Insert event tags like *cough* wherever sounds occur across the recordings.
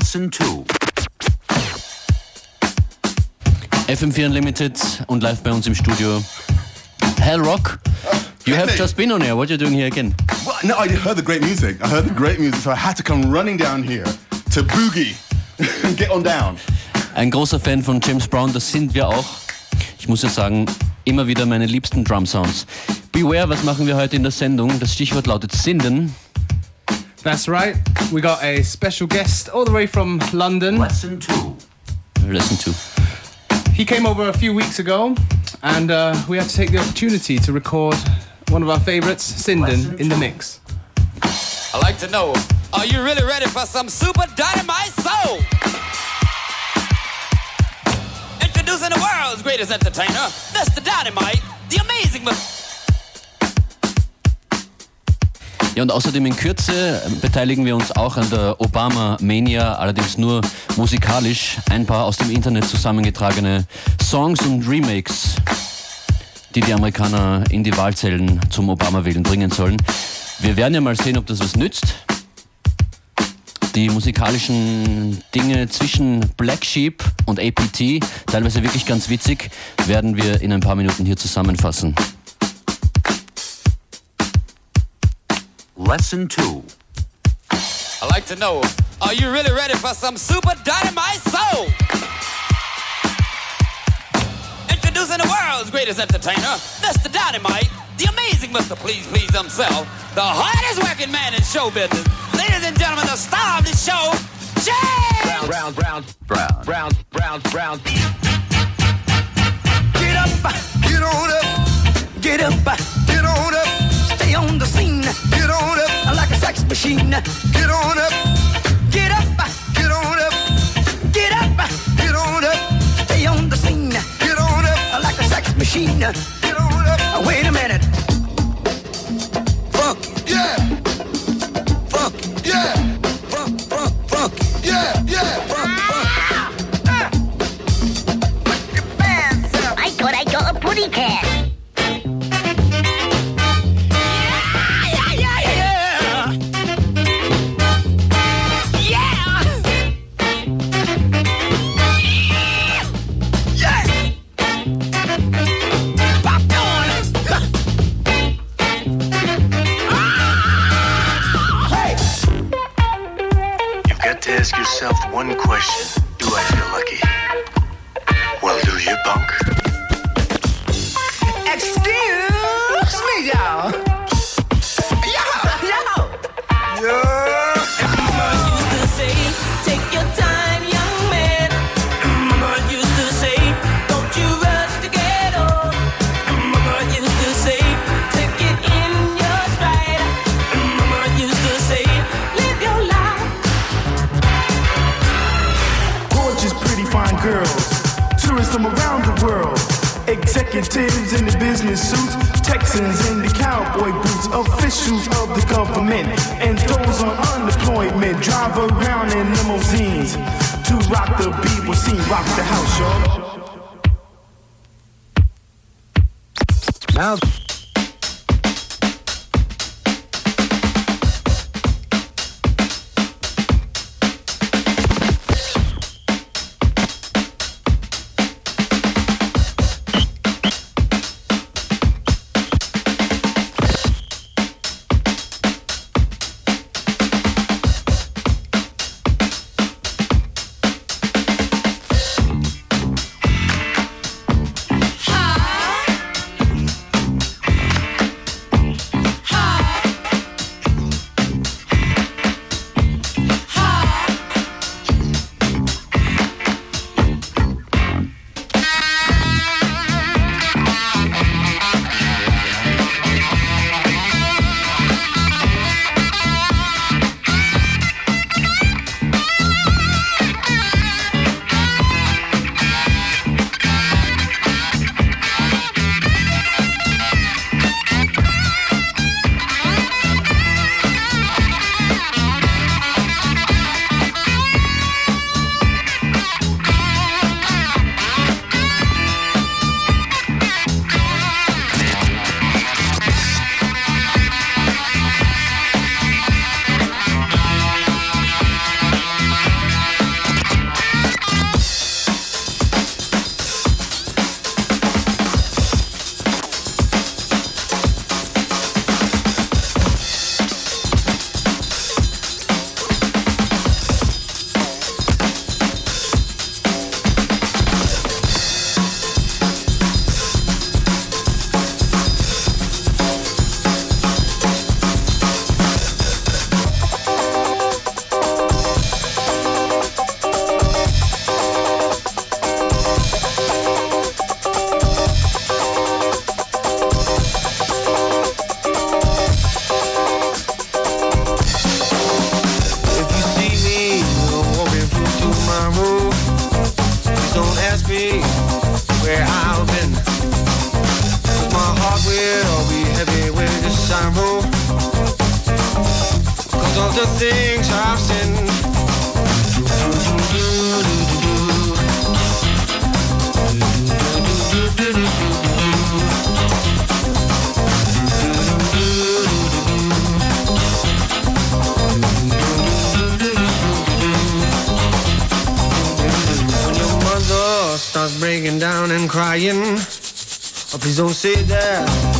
Lesson 2. FM4 Unlimited und live bei uns im Studio. Hell Rock, you have just been on air. What are you doing here again? Well, no, I heard the great music. I heard the great music, so I had to come running down here to boogie and get on down. Ein großer Fan von James Brown, das sind wir auch. Ich muss ja sagen, immer wieder meine liebsten Drum Sounds. Beware, was machen wir heute in der Sendung? Das Stichwort lautet Sinden. That's right. We got a special guest all the way from London. Lesson 2. Listen to. He came over a few weeks ago, and uh, we had to take the opportunity to record one of our favorites, Sinden, in the mix. I'd like to know, are you really ready for some super dynamite soul? Introducing the world's greatest entertainer, Mr. Dynamite, the amazing Ja, und außerdem in Kürze beteiligen wir uns auch an der Obama Mania, allerdings nur musikalisch. Ein paar aus dem Internet zusammengetragene Songs und Remakes, die die Amerikaner in die Wahlzellen zum Obama-Wählen bringen sollen. Wir werden ja mal sehen, ob das was nützt. Die musikalischen Dinge zwischen Black Sheep und APT, teilweise wirklich ganz witzig, werden wir in ein paar Minuten hier zusammenfassen. Lesson 2. I'd like to know, are you really ready for some super dynamite soul? Introducing the world's greatest entertainer, Mr. Dynamite, the amazing Mr. Please Please himself, the hardest working man in show business. Ladies and gentlemen, the star of the show, Jay! Brown, brown, brown, brown, brown, brown. Get up, get on up, get up, get on up, stay on the scene, get on up, like a sex machine, get on up, get up, get on up, get up, get on up, stay on the scene, get on up, like a sex machine, get on up. Wait a minute. Funk, yeah, funk, yeah, funk, funk, funk, yeah, yeah, funk, funk. Ah. I thought I got a pretty cat. One question. The things I've mother starts breaking down and crying, oh, please don't say that.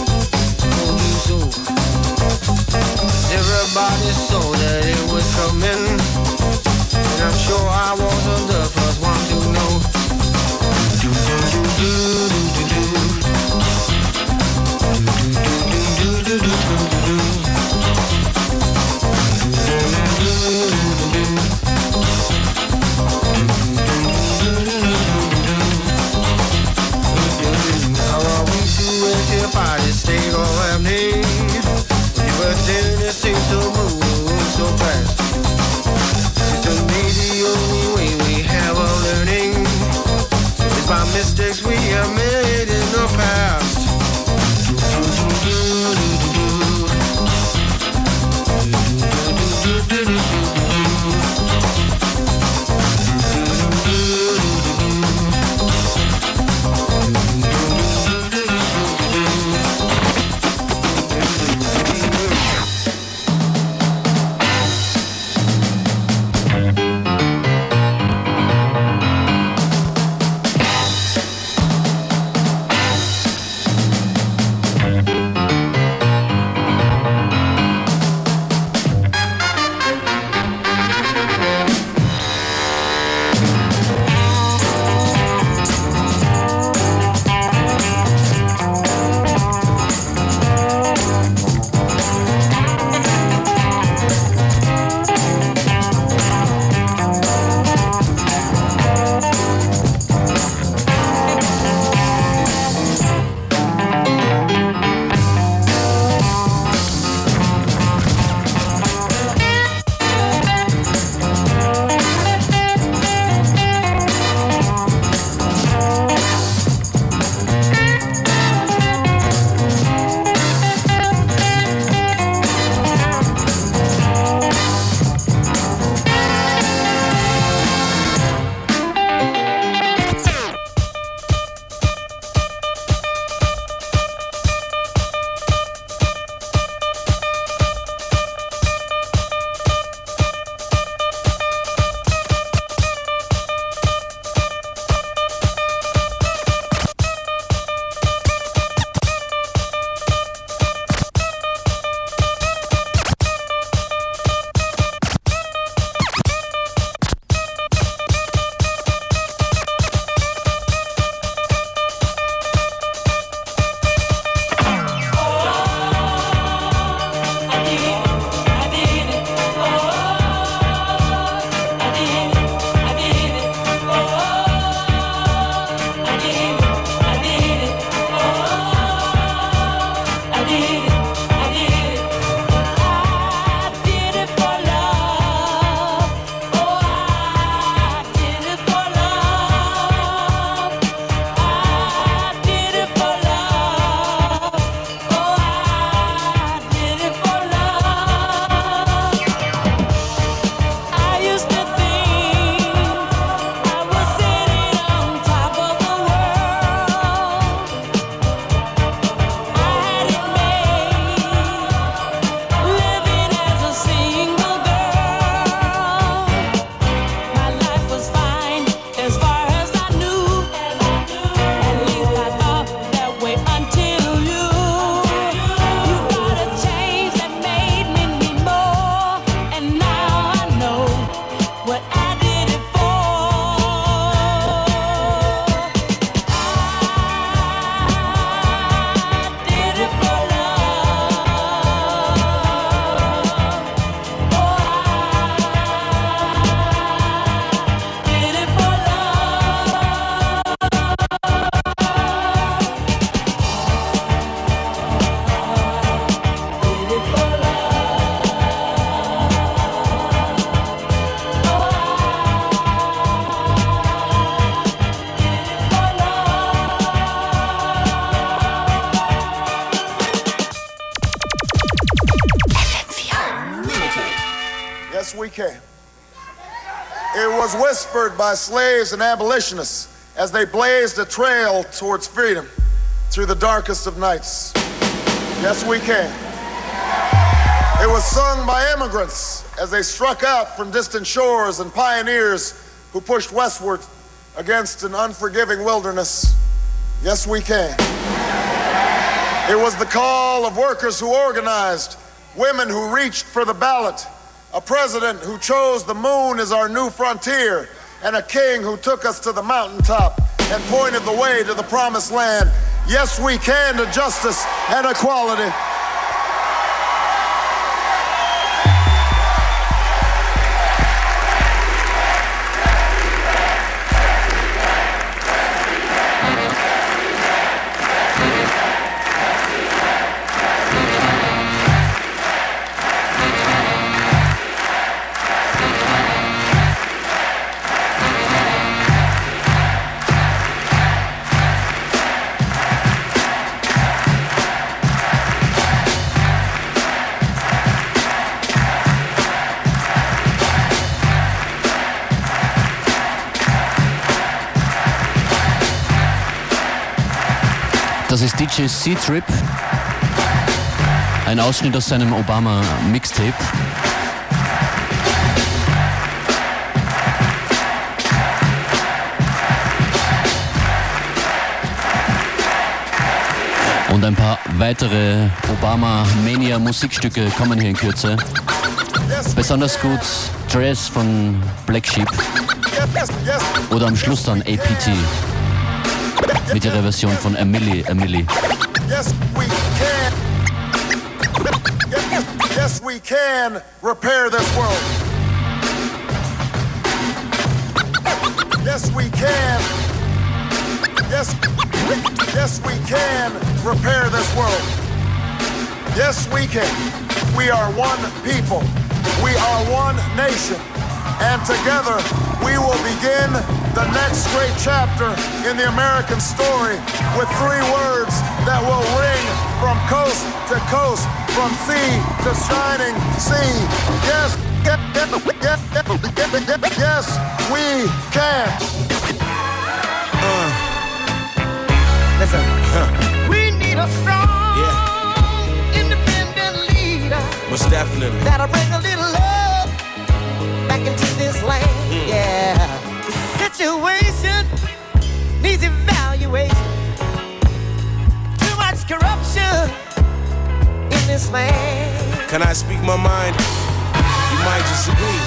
Everybody saw that it was coming, and I'm sure I wasn't the first one to know. Mistakes we are made It was whispered by slaves and abolitionists as they blazed a trail towards freedom through the darkest of nights. Yes, we can. It was sung by immigrants as they struck out from distant shores and pioneers who pushed westward against an unforgiving wilderness. Yes, we can. It was the call of workers who organized, women who reached for the ballot, a president who chose the moon as our new frontier, and a king who took us to the mountaintop and pointed the way to the promised land. Yes, we can to justice and equality. DJ C-Trip. Ein Ausschnitt aus seinem Obama Mixtape. Und ein paar weitere Obama Mania Musikstücke kommen hier in Kürze. Besonders gut Dress von Black Sheep oder am Schluss dann APT mit ihrer Version von Emily Emily. Yes, we can. Yes, we can repair this world. Yes, we can. Yes, yes, we can repair this world. Yes, we can. We are one people. We are one nation. And together we will begin the next great chapter in the American story with three words that will ring from coast to coast, from sea to shining sea. Yes, yes, yes, yes, yes we can. Uh. Listen. We need a strong, independent leader Most definitely. that'll bring a little love situation needs evaluation. Too much corruption in this land. Can I speak my mind? You might disagree.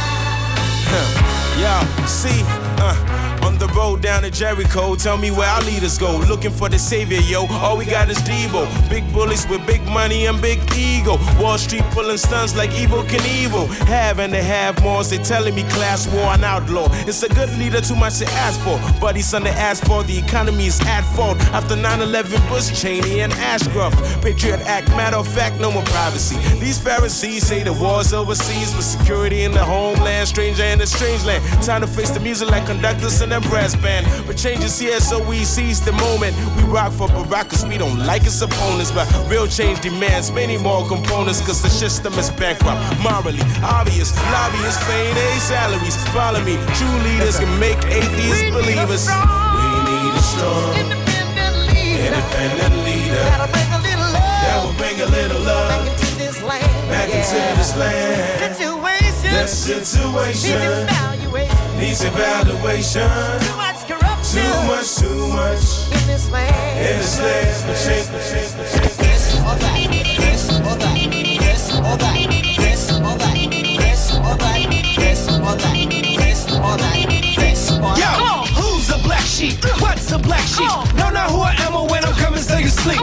Yo, see, uh, the road down to Jericho, tell me where our leaders go. Looking for the savior, yo. All we got is Deebo. Big bullies with big money and big ego. Wall Street pulling stunts like Evel Knievel. Have and they have more. They telling me class war and outlaw. It's a good leader, too much to ask for. But he's under for. The economy is at fault. After 9-11, Bush, Cheney, and Ashcroft. Patriot Act, matter of fact, no more privacy. These Pharisees say the war's overseas, but security in the homeland, stranger in a strange land. Time to face the music like conductors and a brass band. But change is here, so we seize the moment. We rock for Barack, cause we don't like his opponents. But real change demands many more components, cause the system is bankrupt. Morally, obvious, lobbyists paying their salaries. Follow me, true leaders can make atheists believers. We need a strong, independent leader That'll bring a little love that will bring a little love back into this land. back yeah. into this land. Situation That situation evaluation. needs evaluation. Too much corruption Too much, too much in this land. in this land. But change, but change, but change. This or that, this or that, this or that, this or that, this or that, this or that, this or that, this or Yo, who's a black sheep? What's a black sheep? No, not who I am or when I'm coming so you sleep.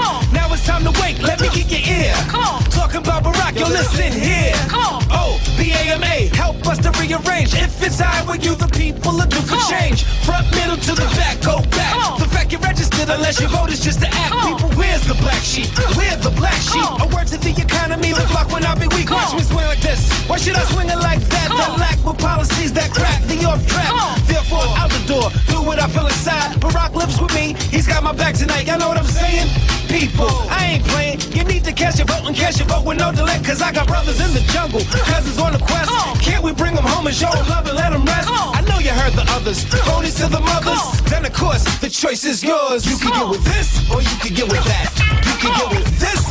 Time to wake, let me get your ear. Come on. Talking about Barack, yo, listen here. Come on. Oh, B-A-M-A, help us to rearrange. If it's I with you, the people are due for change. Front, middle to the back, go back. The fact you're registered unless you vote is just to act. People, where's the black sheep? We're the black sheep. A word to the economy, the block when I be weak. Watch me swing like this. Why should I swing it like that? The lack with policies that crack the off track. Therefore, out the door, do what I feel inside. Barack lives with me, he's got my back tonight. Y'all know what I'm saying? People, I ain't playing. You need to catch your vote and catch your vote with no delay. Cause I got brothers in the jungle, uh. cousins on the quest. Uh. Can't we bring them home and show them love and let them rest? Uh. I know you heard the others, ponies to the mothers. Then of course, the choice is yours. You can get with this, or you can get with that. You can get with this,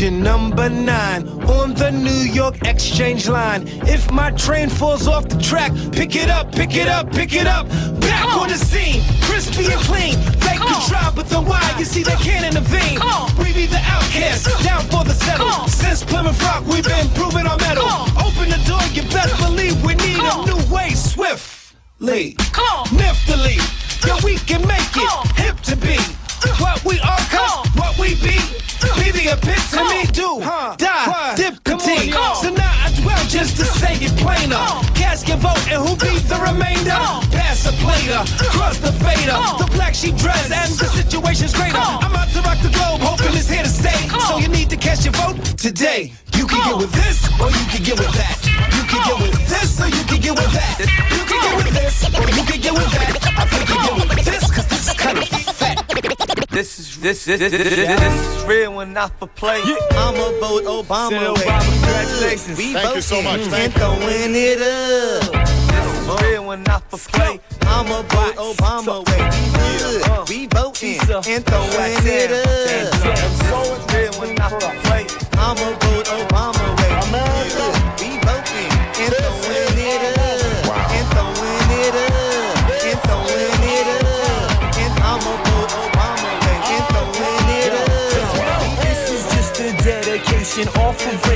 Engine, number nine on the New York exchange line. If my train falls off the track, pick it up, pick it up, pick it up. Back on the scene, crispy and clean. They could try, but then why? You see, they can't intervene. We be the outcasts, down for the settle. Since Plymouth Rock, we've been proving our metal. Open the door, you best believe we need a new way, swiftly. Niftily, yo, we can make it hip to be. What we are, Be the epitome, do, die, dipity. So now I dwell just to say it plainer. Cast your vote and who beat the remainder? Pass a plater, cross the fader. The black sheep Dres and the situation's greater. I'm out to rock the globe, hoping it's here to stay. So you need to cast your vote today. You can get with this or you can get with that. You can get with this or you can get with that. You can get with this or you can get with that. This is this this this, this, this is real and not for play. I'ma vote Obama. Way. Obama, congratulations. We Thank you so much. Thank and throwing it up. This is real uh, and not for play. I'ma vote Obama way. We good. We voting and throwing it up. This is real and not for play. I'ma off of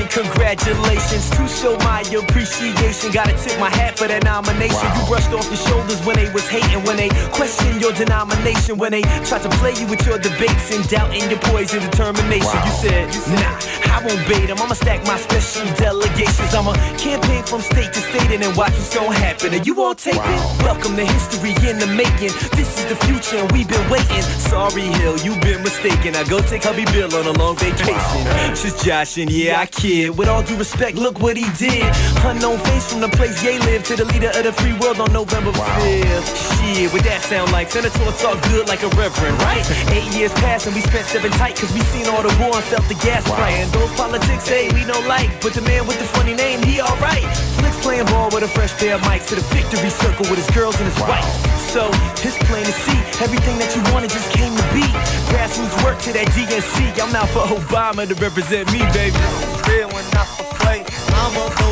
congratulations to show my appreciation. Gotta tip my hat for that nomination. You brushed off your shoulders when they was hating, when they questioned your denomination, when they tried to play you with your debates and doubting your poison determination. You said, nah, I won't bait them. I'ma stack my special delegations. I'ma campaign from state to state and then watch what's gonna happen. Are you all taping? Welcome to history in the making. This is the future and we've been waiting. Sorry, Hill, you've been mistaken. I go take hubby Bill on a long vacation. Just Josh and yeah, I kid. With all due respect, look what he did. Unknown face from the place Ye lived to the leader of the free world on November 5th. Shit, what that sound like? Senator talk good like a reverend, right? Eight years passed and we spent seven tight cause we seen all the war and felt the gas frying. Those politics, hey, we no like. But the man with the funny name, he alright. Flicks playing ball with a fresh pair of mics to the victory circle with his girls and his wife. So, it's plain to see everything that you wanted just came to be. Grassroots work to that DNC. I'm out for Obama to represent me, baby. Real and not for play. I'ma vote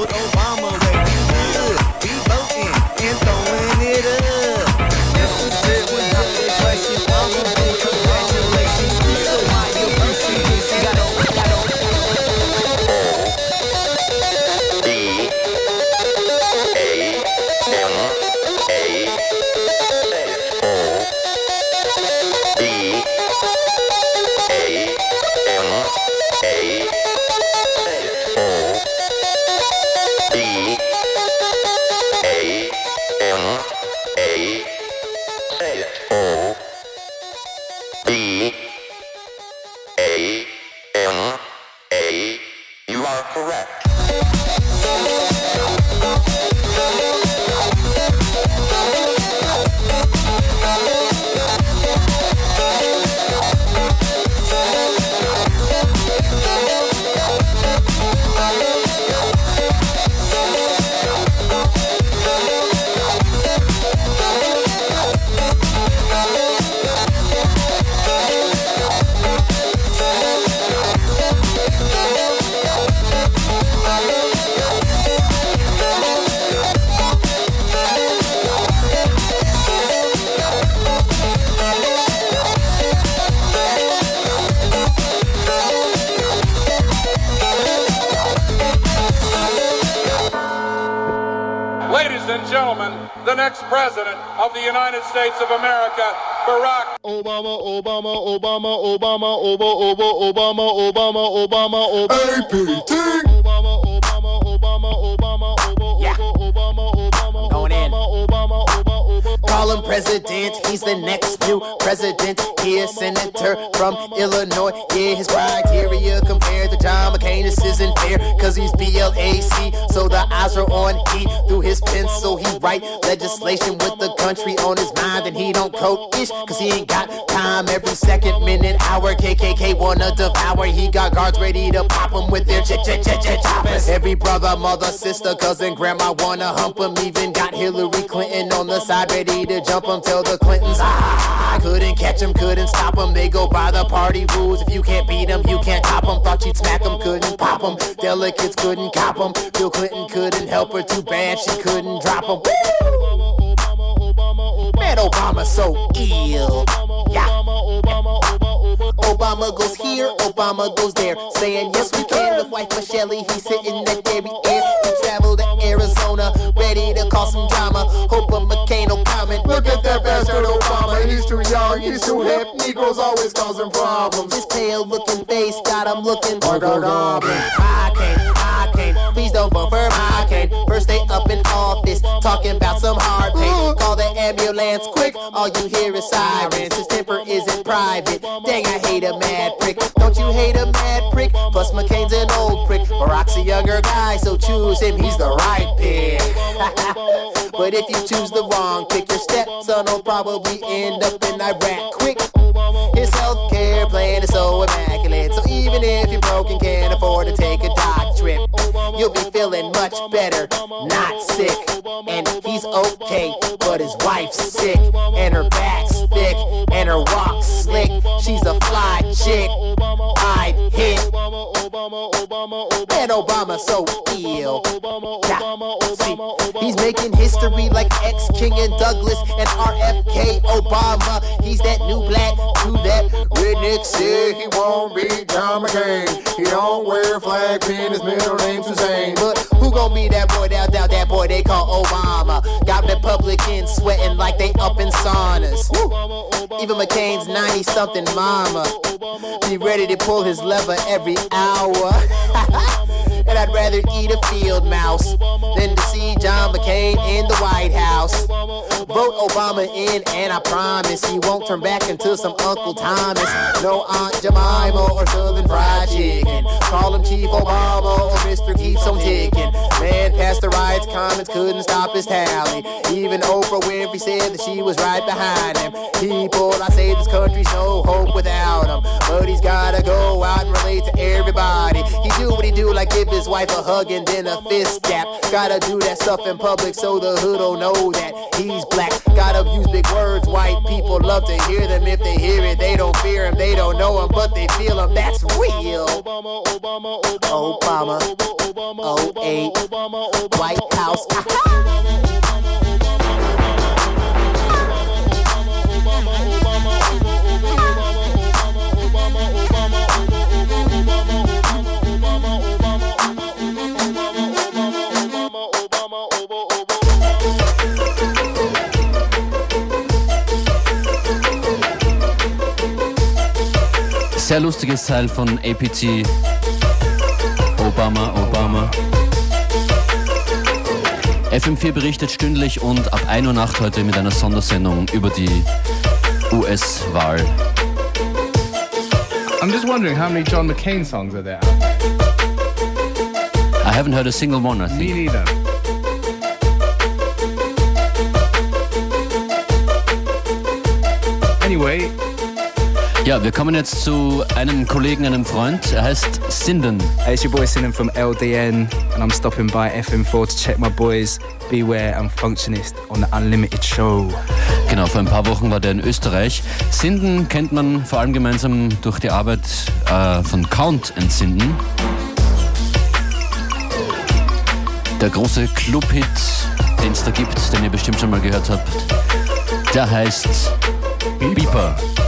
next president of the United States of America, Barack Obama, Obama, Obama, Obama, Obama, Obama, Obama, Obama, Obama, Obama, call him president. He's the next new president. Here, senator from Illinois. Yeah, his criteria compared to John McCain. This isn't fair, cause he's BLAC. So the eyes are on he through his pencil. He write legislation with the country on his mind. And he don't code ish, cause he ain't got time every second, minute, hour. KKK wanna devour. He got guards ready to pop him with their chit chit chit chit choppers. Every brother, mother, sister, cousin, grandma wanna hump him. Even got Hillary Clinton on the side ready to jump him. Till the Clintons, ah, couldn't catch him, couldn't stop him. They go by the party rules. If you can't beat him, you can't top him. Thought she'd smack him, couldn't pop him. Delegates couldn't cop him. Bill Clinton couldn't help her. Too bad she couldn't drop him. Man, Obama so ill. Yeah. Obama goes here, Obama goes there. Saying yes we can with wife Michelle, he's sitting at Derry Air. He traveled to Arizona, ready to cause some drama. Hope a McCain will comment. Look at that bastard Obama, he's too young, he's too hip. Negroes always causing problems. His pale looking face got him looking like a goblin. I can't, I can't, please don't vote for my cane. First day up in office, talking about some hard pain. Call the ambulance quick, all you hear is sirens. His temper isn't private. Dang, I hate a mad prick. Don't you hate a mad prick? Plus McCain's an old prick. Barack's a younger guy, so choose him, he's the right pick. *laughs* but if you choose the wrong pick, your stepson will probably end up in Iraq quick. His healthcare plan is so immaculate. So even if you're broke and can't afford to take a dock trip, you'll be feeling much better, not sick. And he's okay, his wife's sick, and her back's thick, and her walk's slick. She's a fly chick. I hit. Man, Obama so ill. Yeah. See, he's making history like ex-King and Douglass and RFK Obama. He's that new black to that redneck said he won't be John McCain. He don't wear flag pin, his middle name's Hussein. But gon' be that boy down, down, that boy they call Obama? Got Republicans sweating like they up in saunas. Woo. Even McCain's 90 something mama. Be ready to pull his lever every hour. *laughs* and I'd rather eat a field mouse than to see John McCain in the White House. Vote Obama in, and I promise he won't turn back into some Uncle Thomas. No Aunt Jemima or Southern Fried Chicken. Call him Chief Obama or Mr. Keeps on ticking. Man, past the riots, comments couldn't stop his tally. Even Oprah Winfrey said that she was right behind him. People, I say this country's no hope without him. But he's gotta go out and relate to everybody. He do what he do, like give his wife a hug and then a fist tap. Gotta do that stuff in public so the hood don't know that he's black. Gotta use big words, white people love to hear them. If they hear it, they don't fear him, they don't know him, but they feel him. That's real. Obama, Obama, 08, White House. Sehr lustiges Teil von APT. Obama, Obama. FM4 berichtet stündlich und ab 1 Uhr Nacht heute mit einer Sondersendung über die US-Wahl. I'm just wondering how many John McCain songs are there? I haven't heard a single one, I think. Me neither. Anyway, Ja, wir kommen jetzt zu einem Kollegen, einem Freund. Er heißt Sinden. Hey, it's your boy Sinan from LDN, and I'm stopping by FM4 to check my boys Beware and Functionist on the Unlimited Show. Genau, vor ein paar Wochen war der in Österreich. Sinden kennt man vor allem gemeinsam durch die Arbeit äh, von Count and Sinden. Der große Club-Hit, den es da gibt, den ihr bestimmt schon mal gehört habt, der heißt Beeper. Beeper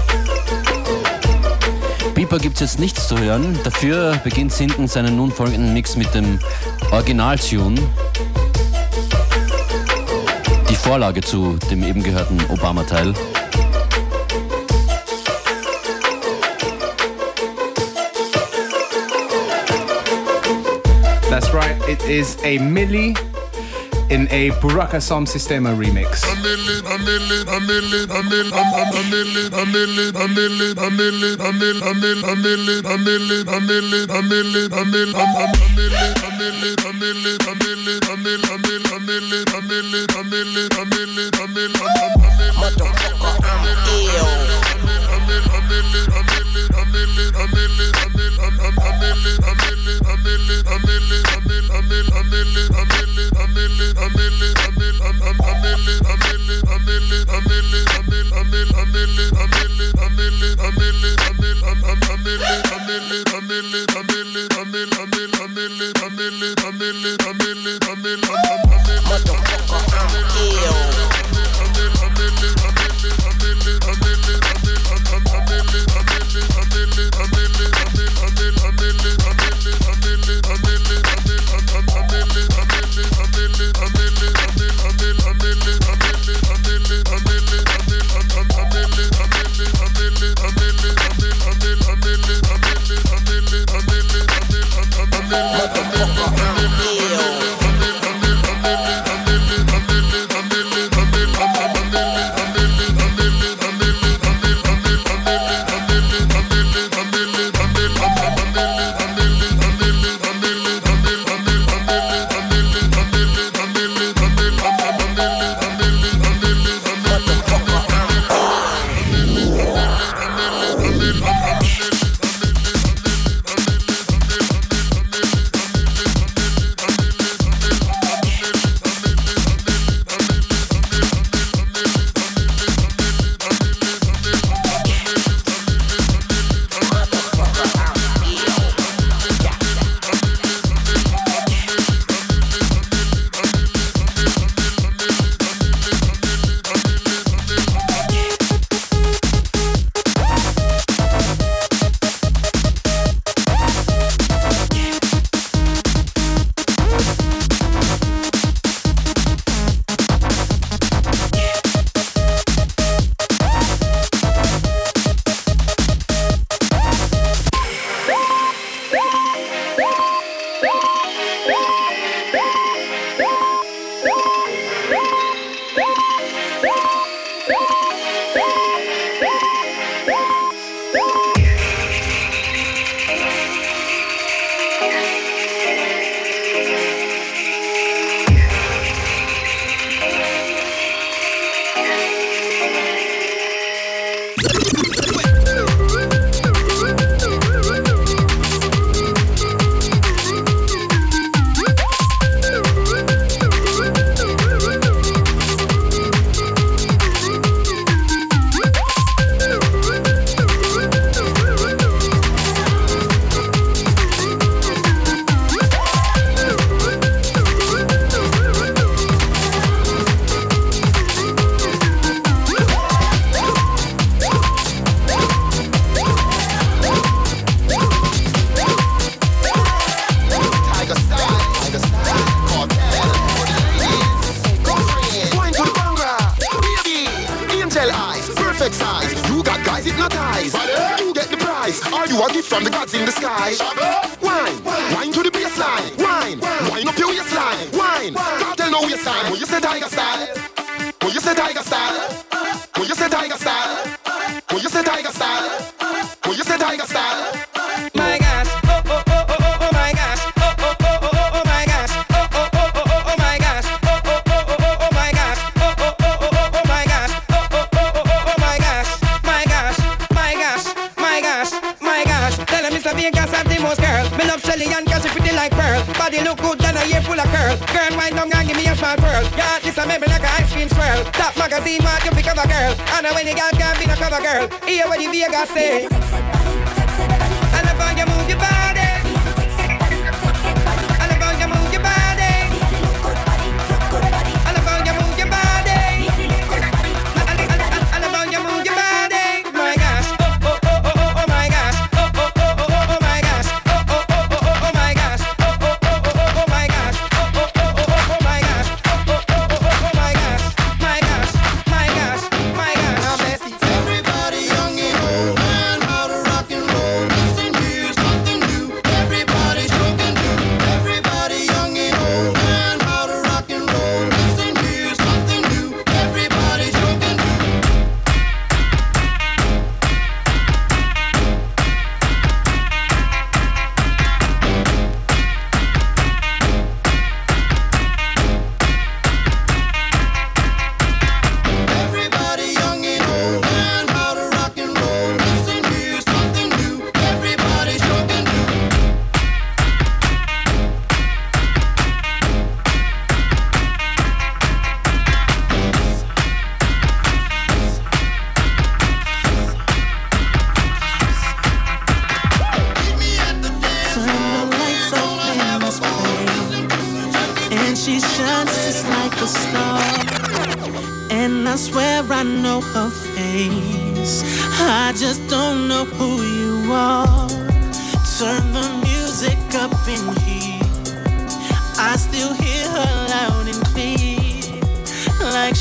gibt es jetzt nichts zu hören, dafür beginnt Sinden seinen nun folgenden Mix mit dem Original-Tune. Die Vorlage zu dem eben gehörten Obama-Teil. that's right. It is a Millie in a Buraka Som Sistema remix. a million, a million, a million, a million, a million, a million. wine down and give me a small twirl. Yeah, this a memory like an ice cream swirl. Top magazine what you pick up a girl. know when you got can't be no cover girl. Hear what the Vegas say. I love I you move your body.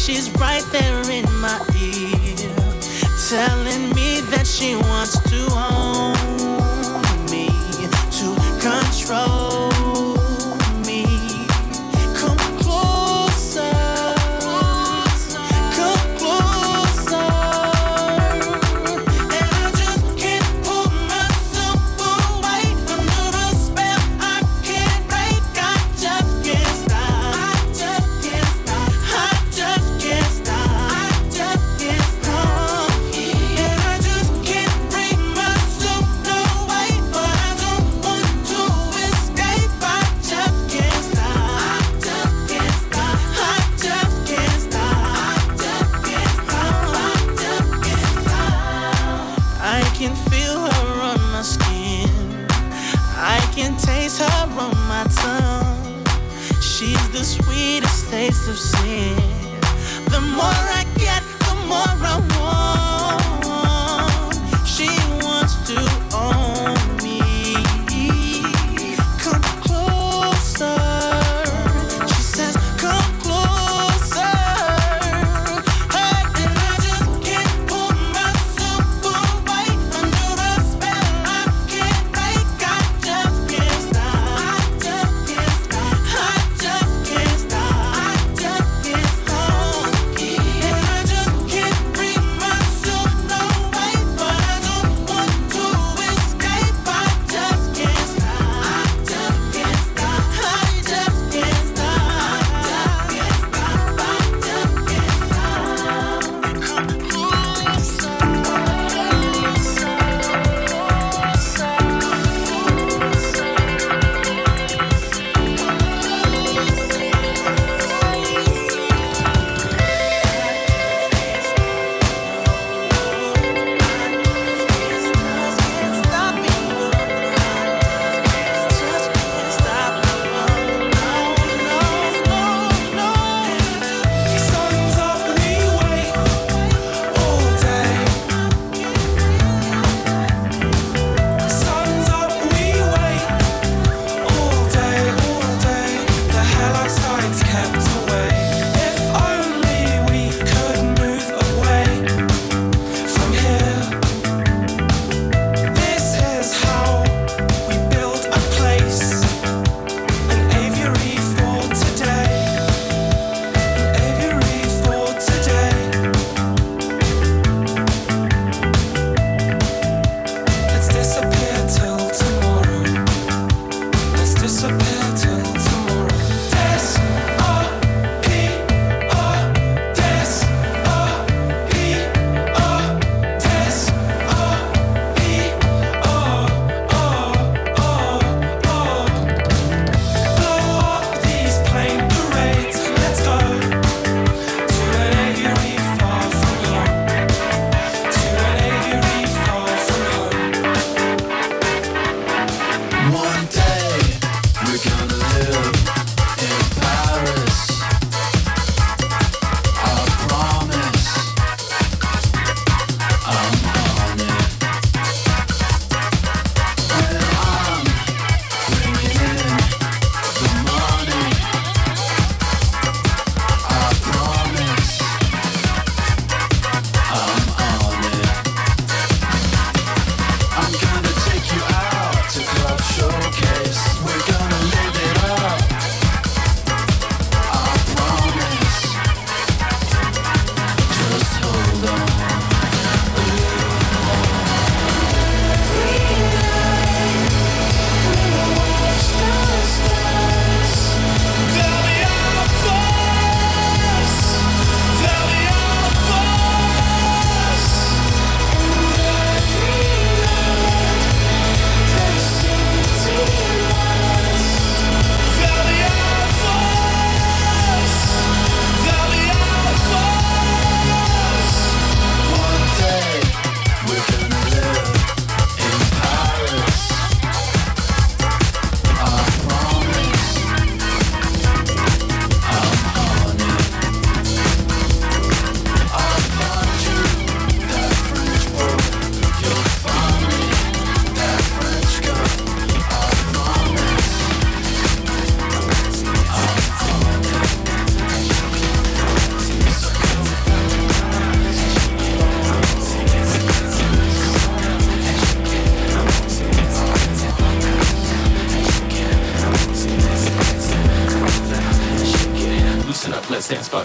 She's right there in my ear, telling me that she wants to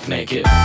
naked.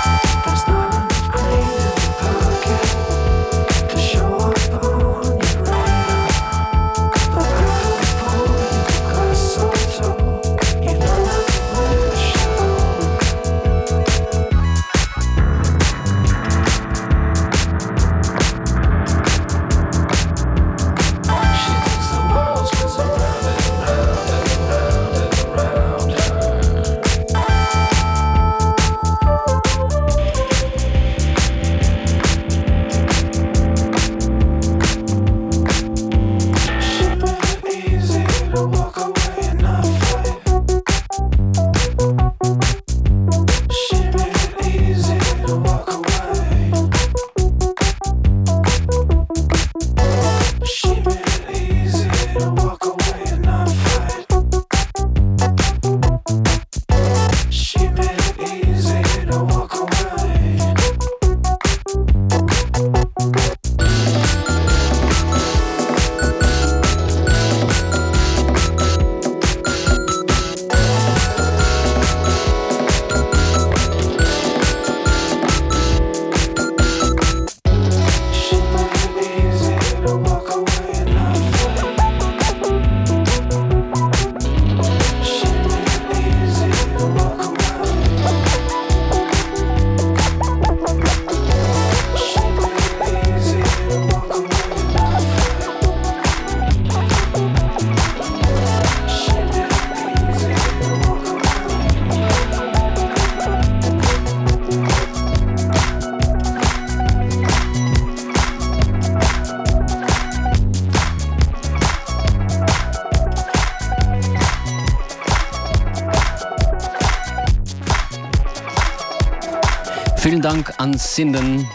Vielen Dank an Sinden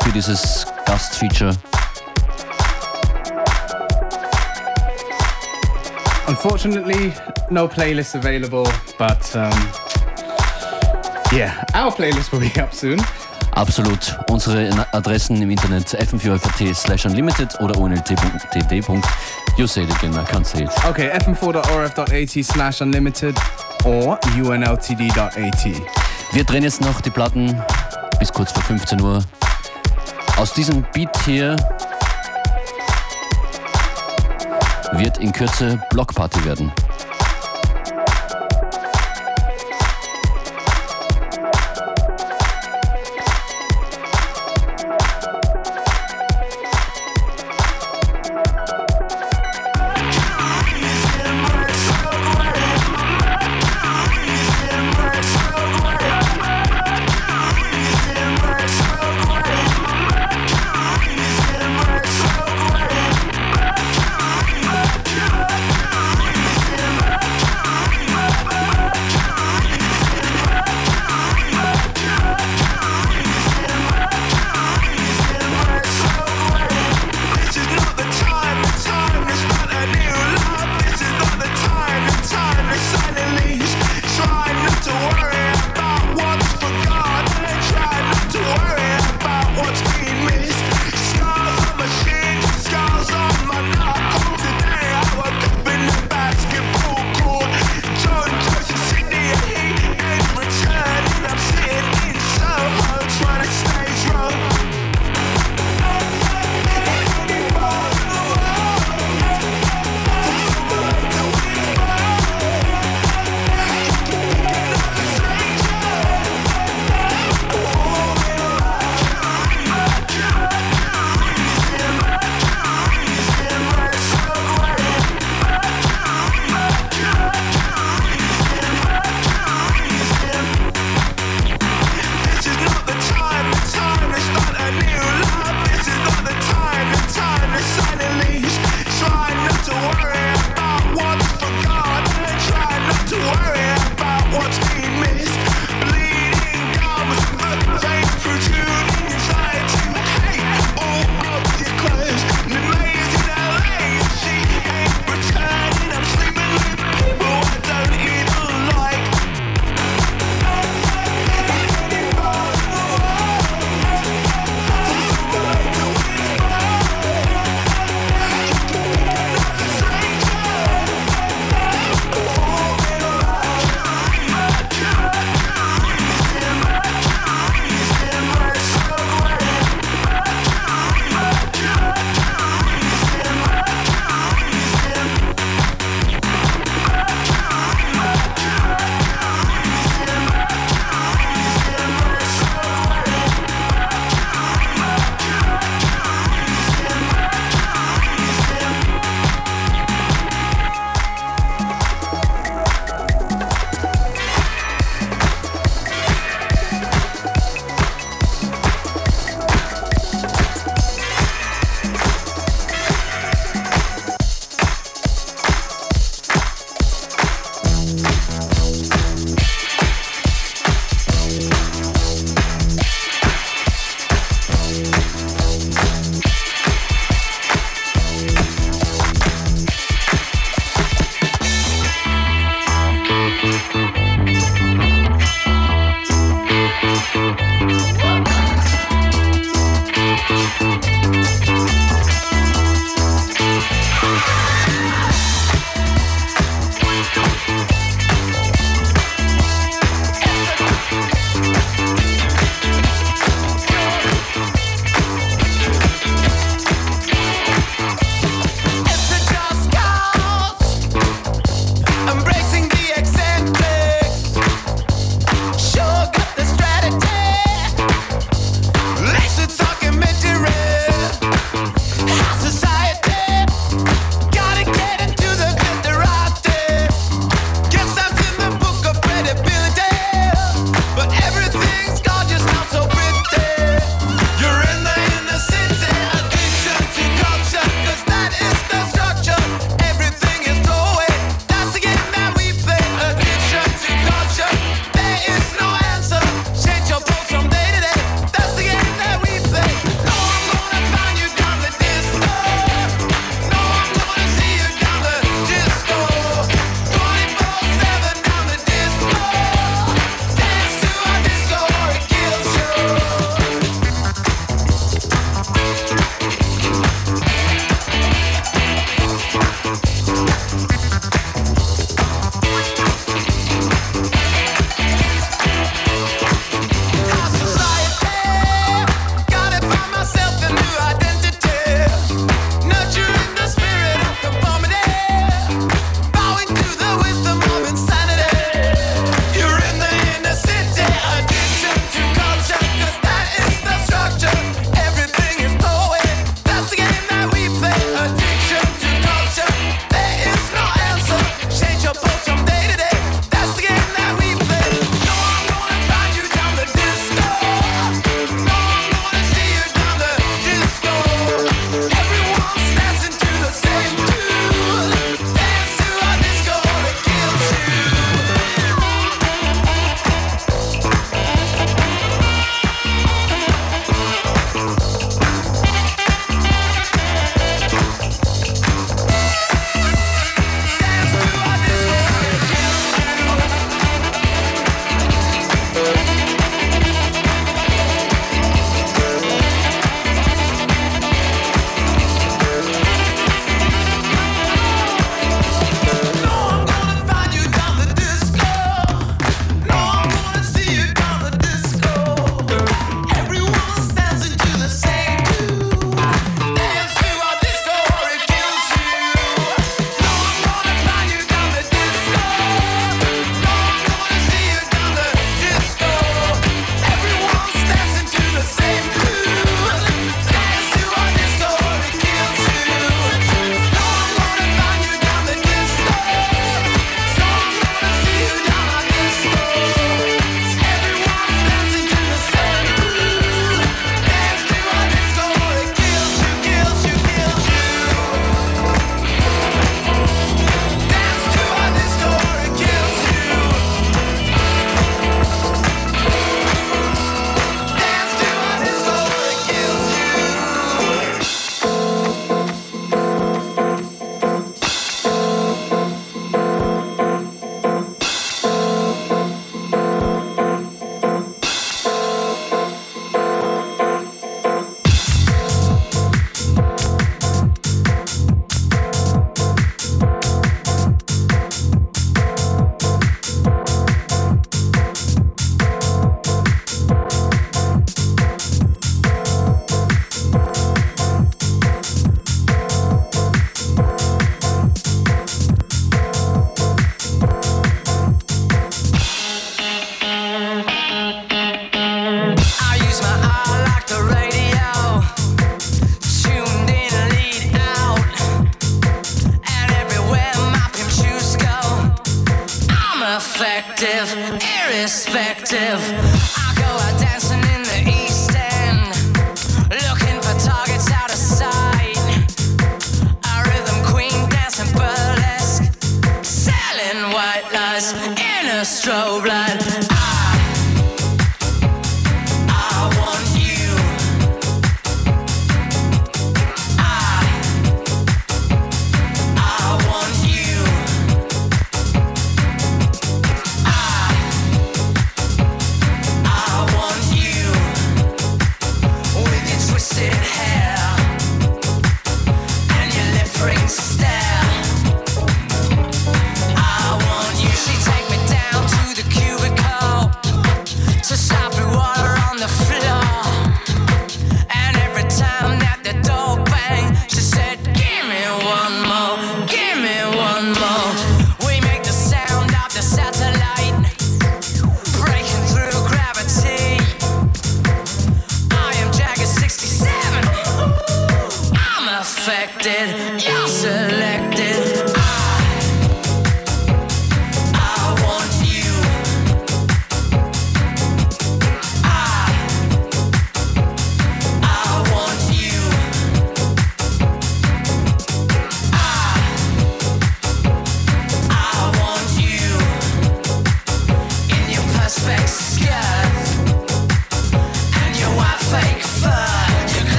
für dieses Gastfeature. Unfortunately, no playlist available, but um, yeah, our playlist will be up soon. Absolut. Unsere Adressen im Internet fm4.at slash unlimited oder onlt.td. You say it again, I can't say it. Okay, fm4.orf.at slash unlimited or unltd.at. Wir drehen jetzt noch die Platten bis kurz vor 15 Uhr. Aus diesem Beat hier wird in Kürze Blockparty werden.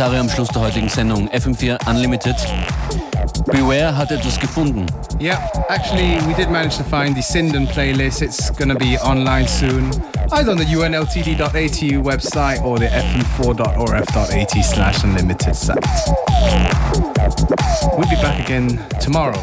Kommentare am Schluss der heutigen Sendung. FM4 Unlimited. Beware hat etwas gefunden. Yeah, actually, we did manage to find the Sinden playlist. It's gonna be online soon, either on the unltd.atu website or the fm4.orf.at slash unlimited site. We'll be back again tomorrow.